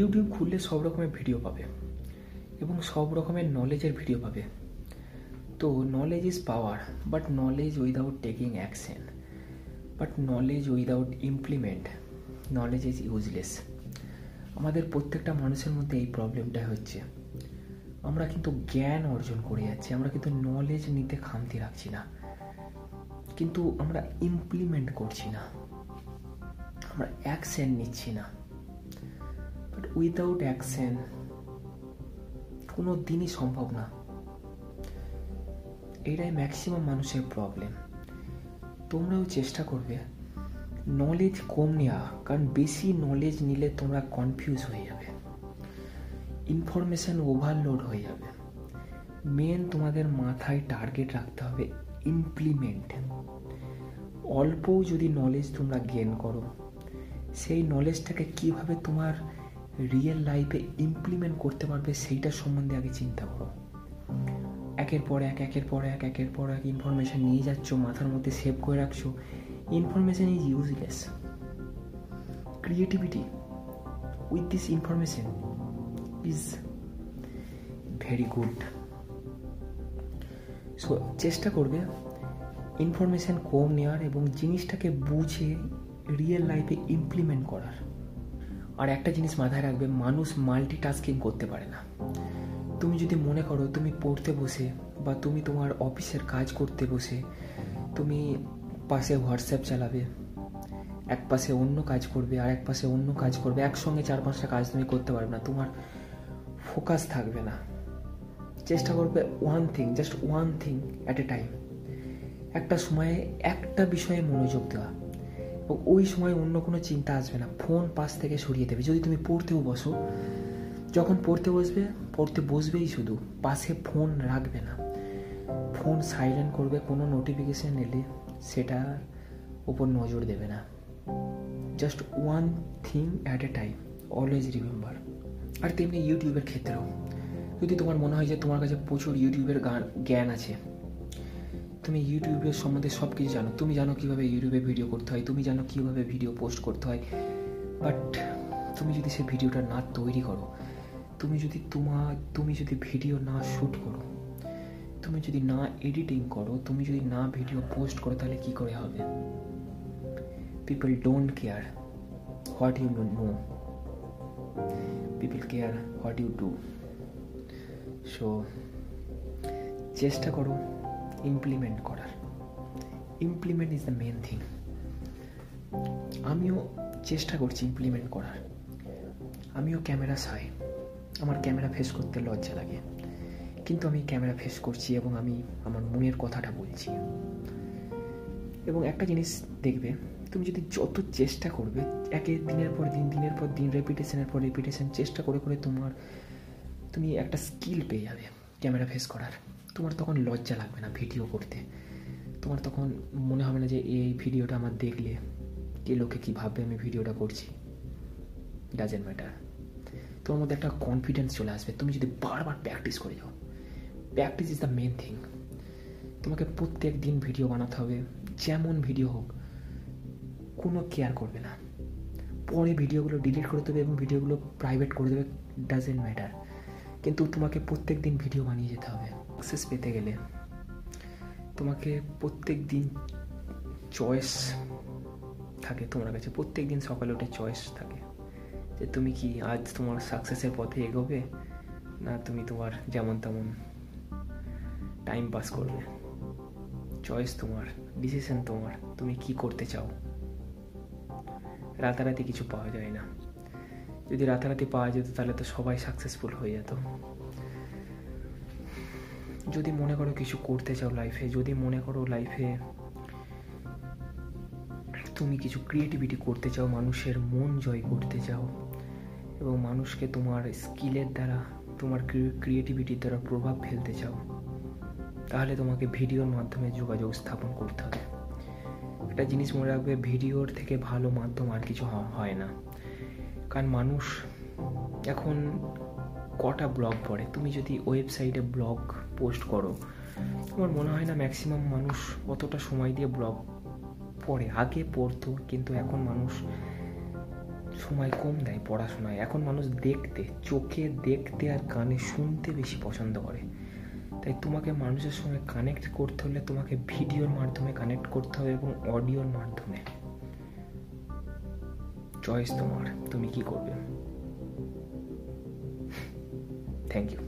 YouTube খুললে সব রকমের ভিডিও পাবে এবং সব রকমের নলেজের ভিডিও পাবে। তো knowledge is power but knowledge without taking action but knowledge without implement knowledge is useless আমাদের প্রত্যেকটা মানুষের মধ্যে এই প্রবলেমটা হচ্ছে। আমরা কিন্তু জ্ঞান অর্জন করে যাচ্ছি, আমরা কিন্তু নলেজ নিতে খামতি রাখছি না। কিন্তু আমরা ইমপ্লিমেন্ট করছি না। আমরা অ্যাকশন নিচ্ছি না। উইদাউট অ্যাকশন কোনো দিনই সম্ভব না। এটাই ম্যাক্সিমাম মানুষের প্রবলেম তোমরাও চেষ্টা করবে নলেজ কম নেওয়া কারণ বেশি নলেজ নিলে তোমরা কনফিউজ হয়ে যাবে। ইনফরমেশান ওভারলোড হয়ে যাবে। মেন তোমাদের মাথায় টার্গেট রাখতে হবে ইমপ্লিমেন্ট অল্পও যদি নলেজ তোমরা গেন করো, সেই নলেজটাকে কীভাবে তোমার রিয়েল লাইফে ইমপ্লিমেন্ট করতে পারবে সেইটার সম্বন্ধে আগে চিন্তা করো। একের পর এক, একের পর এক, একের পর এক ইনফরমেশান নিয়ে যাচ্ছ, মাথার মধ্যে সেভ করে রাখছো information is useless creativity with this information is very good so চেষ্টা করবে ইনফরমেশান কম নেওয়ার এবং জিনিসটাকে বুঝে রিয়েল লাইফে ইমপ্লিমেন্ট করার। আর একটা জিনিস মাথায় রাখবে, মানুষ মাল্টিটাস্কিং করতে পারে না। তুমি যদি মনে করো তুমি পড়তে বসে বা তুমি তোমার অফিসের কাজ করতে বসে, তুমি পাশে হোয়াটসঅ্যাপ চালাবে, এক পাশে অন্য কাজ করবে আর এক পাশে অন্য কাজ করবে, একসঙ্গে চার পাঁচটা কাজ তুমি করতে পারবে না, তোমার ফোকাস থাকবে না। চেষ্টা করবে one thing just one thing at a time একটা সময়ে একটা বিষয়ে মনোযোগ দেওয়া। এবং ওই সময় অন্য কোনো চিন্তা আসবে না। ফোন পাশ থেকে সরিয়ে দেবে। যদি তুমি পড়তেও বসো, যখন পড়তে বসবে, পড়তে বসবেই শুধু। পাশে ফোন রাখবে না। ফোন সাইলেন্ট করবে, কোনো নোটিফিকেশান এলে সেটার ওপর নজর দেবে না। Just one thing at a time always remember আর তেমনি ইউটিউবের ক্ষেত্রেও। যদি তোমার মনে হয় যে তোমার কাছে প্রচুর ইউটিউবের গান, জ্ঞান আছে তুমি ইউটিউবের সম্বন্ধে সব কিছু জানো। তুমি জানো কীভাবে ইউটিউবে ভিডিও করতে হয়, তুমি জানো কীভাবে ভিডিও পোস্ট করতে হয়। বাট তুমি যদি সেই ভিডিওটা না তৈরি করো, তুমি যদি তোমার তুমি যদি ভিডিও না শ্যুট করো, তুমি যদি না এডিটিং করো, তুমি যদি না ভিডিও পোস্ট করো, তাহলে কি করে হবে? People don't care what you don't know people care what you do so চেষ্টা করো। ইমপ্লিমেন্ট করার। Implement is the main thing আমিও চেষ্টা করছি ইমপ্লিমেন্ট করার। আমিও ক্যামেরা সাই আমার ক্যামেরা ফেস করতে লজ্জা লাগে। কিন্তু আমি ক্যামেরা ফেস করছি এবং আমি আমার মনের কথাটা বলছি। এবং একটা জিনিস দেখবে, তুমি যদি যত চেষ্টা করবে, একে দিনের পর দিন, দিনের পর দিন রেপিটেশনের পর রেপিটেশন চেষ্টা করে করে তোমার, তুমি একটা স্কিল পেয়ে যাবে ক্যামেরা ফেস করার। তোমার তখন লজ্জা লাগবে না ভিডিও করতে। তোমার তখন মনে হবে না যে এই ভিডিওটা আমার দেখলে কে লোকে কী ভাববে আমি ভিডিওটা করছি। ডাজেন্ট ম্যাটার তোমার মধ্যে একটা কনফিডেন্স চলে আসবে। তুমি যদি বারবার প্র্যাকটিস করে যাও practice is the main thing তোমাকে প্রত্যেক দিন ভিডিও বানাতে হবে। যেমন ভিডিও হোক, কোনো কেয়ার করবে না। পরে ভিডিওগুলো ডিলিট করে দেবে এবং ভিডিওগুলো প্রাইভেট করে দেবে ডাজেন্ট ম্যাটার কিন্তু তোমাকে প্রত্যেক দিন ভিডিও বানিয়ে যেতে হবে। সাকসেস পেতে গেলে তোমাকে প্রত্যেক দিন চয়েস থাকে। তোমার কাছে প্রত্যেক দিন সকালে উঠে চয়েস থাকে যে তুমি কি আজ তোমার সাকসেসের পথে এগোবে না তুমি তোমার যেমন তেমন টাইম পাস করবে। চয়েস তোমার ডিসিশন তোমার, তুমি কি করতে চাও। রাতারাতি কিছু পাওয়া যায় না। যদি রাতারাতি পাওয়া যেত তাহলে তো সবাই সাকসেসফুল হয়ে যেত। যদি মনে করো কিছু করতে চাও লাইফে যদি মনে করো লাইফে তুমি কিছু ক্রিয়েটিভিটি করতে চাও, মানুষের মন জয় করতে চাও এবং মানুষকে তোমার স্কিলের দ্বারা, তোমার ক্রিয়েটিভিটির দ্বারা প্রভাব ফেলতে চাও, তাহলে তোমাকে ভিডিওর মাধ্যমে যোগাযোগ স্থাপন করতে হবে। একটা জিনিস মনে রাখবে ভিডিওর থেকে ভালো মাধ্যম আর কিছু হয় না। কারণ মানুষ এখন কটা ব্লগ পড়ে? তুমি যদি ওয়েবসাইটে ব্লগ পোস্ট করো, তোমার মনে হয় না ম্যাক্সিমাম মানুষ অতটা সময় দিয়ে ব্লগ পড়ে? আগে পড়তো, কিন্তু এখন মানুষ সময় কম দেয় পড়াশোনায়। এখন মানুষ দেখতে, চোখে দেখতে আর কানে শুনতে বেশি পছন্দ করে। তাই তোমাকে মানুষের সঙ্গে কানেক্ট করতে হলে তোমাকে ভিডিওর মাধ্যমে কানেক্ট করতে হবে এবং অডিওর মাধ্যমে। চয়েস তোমার, তুমি কি করবে? Thank you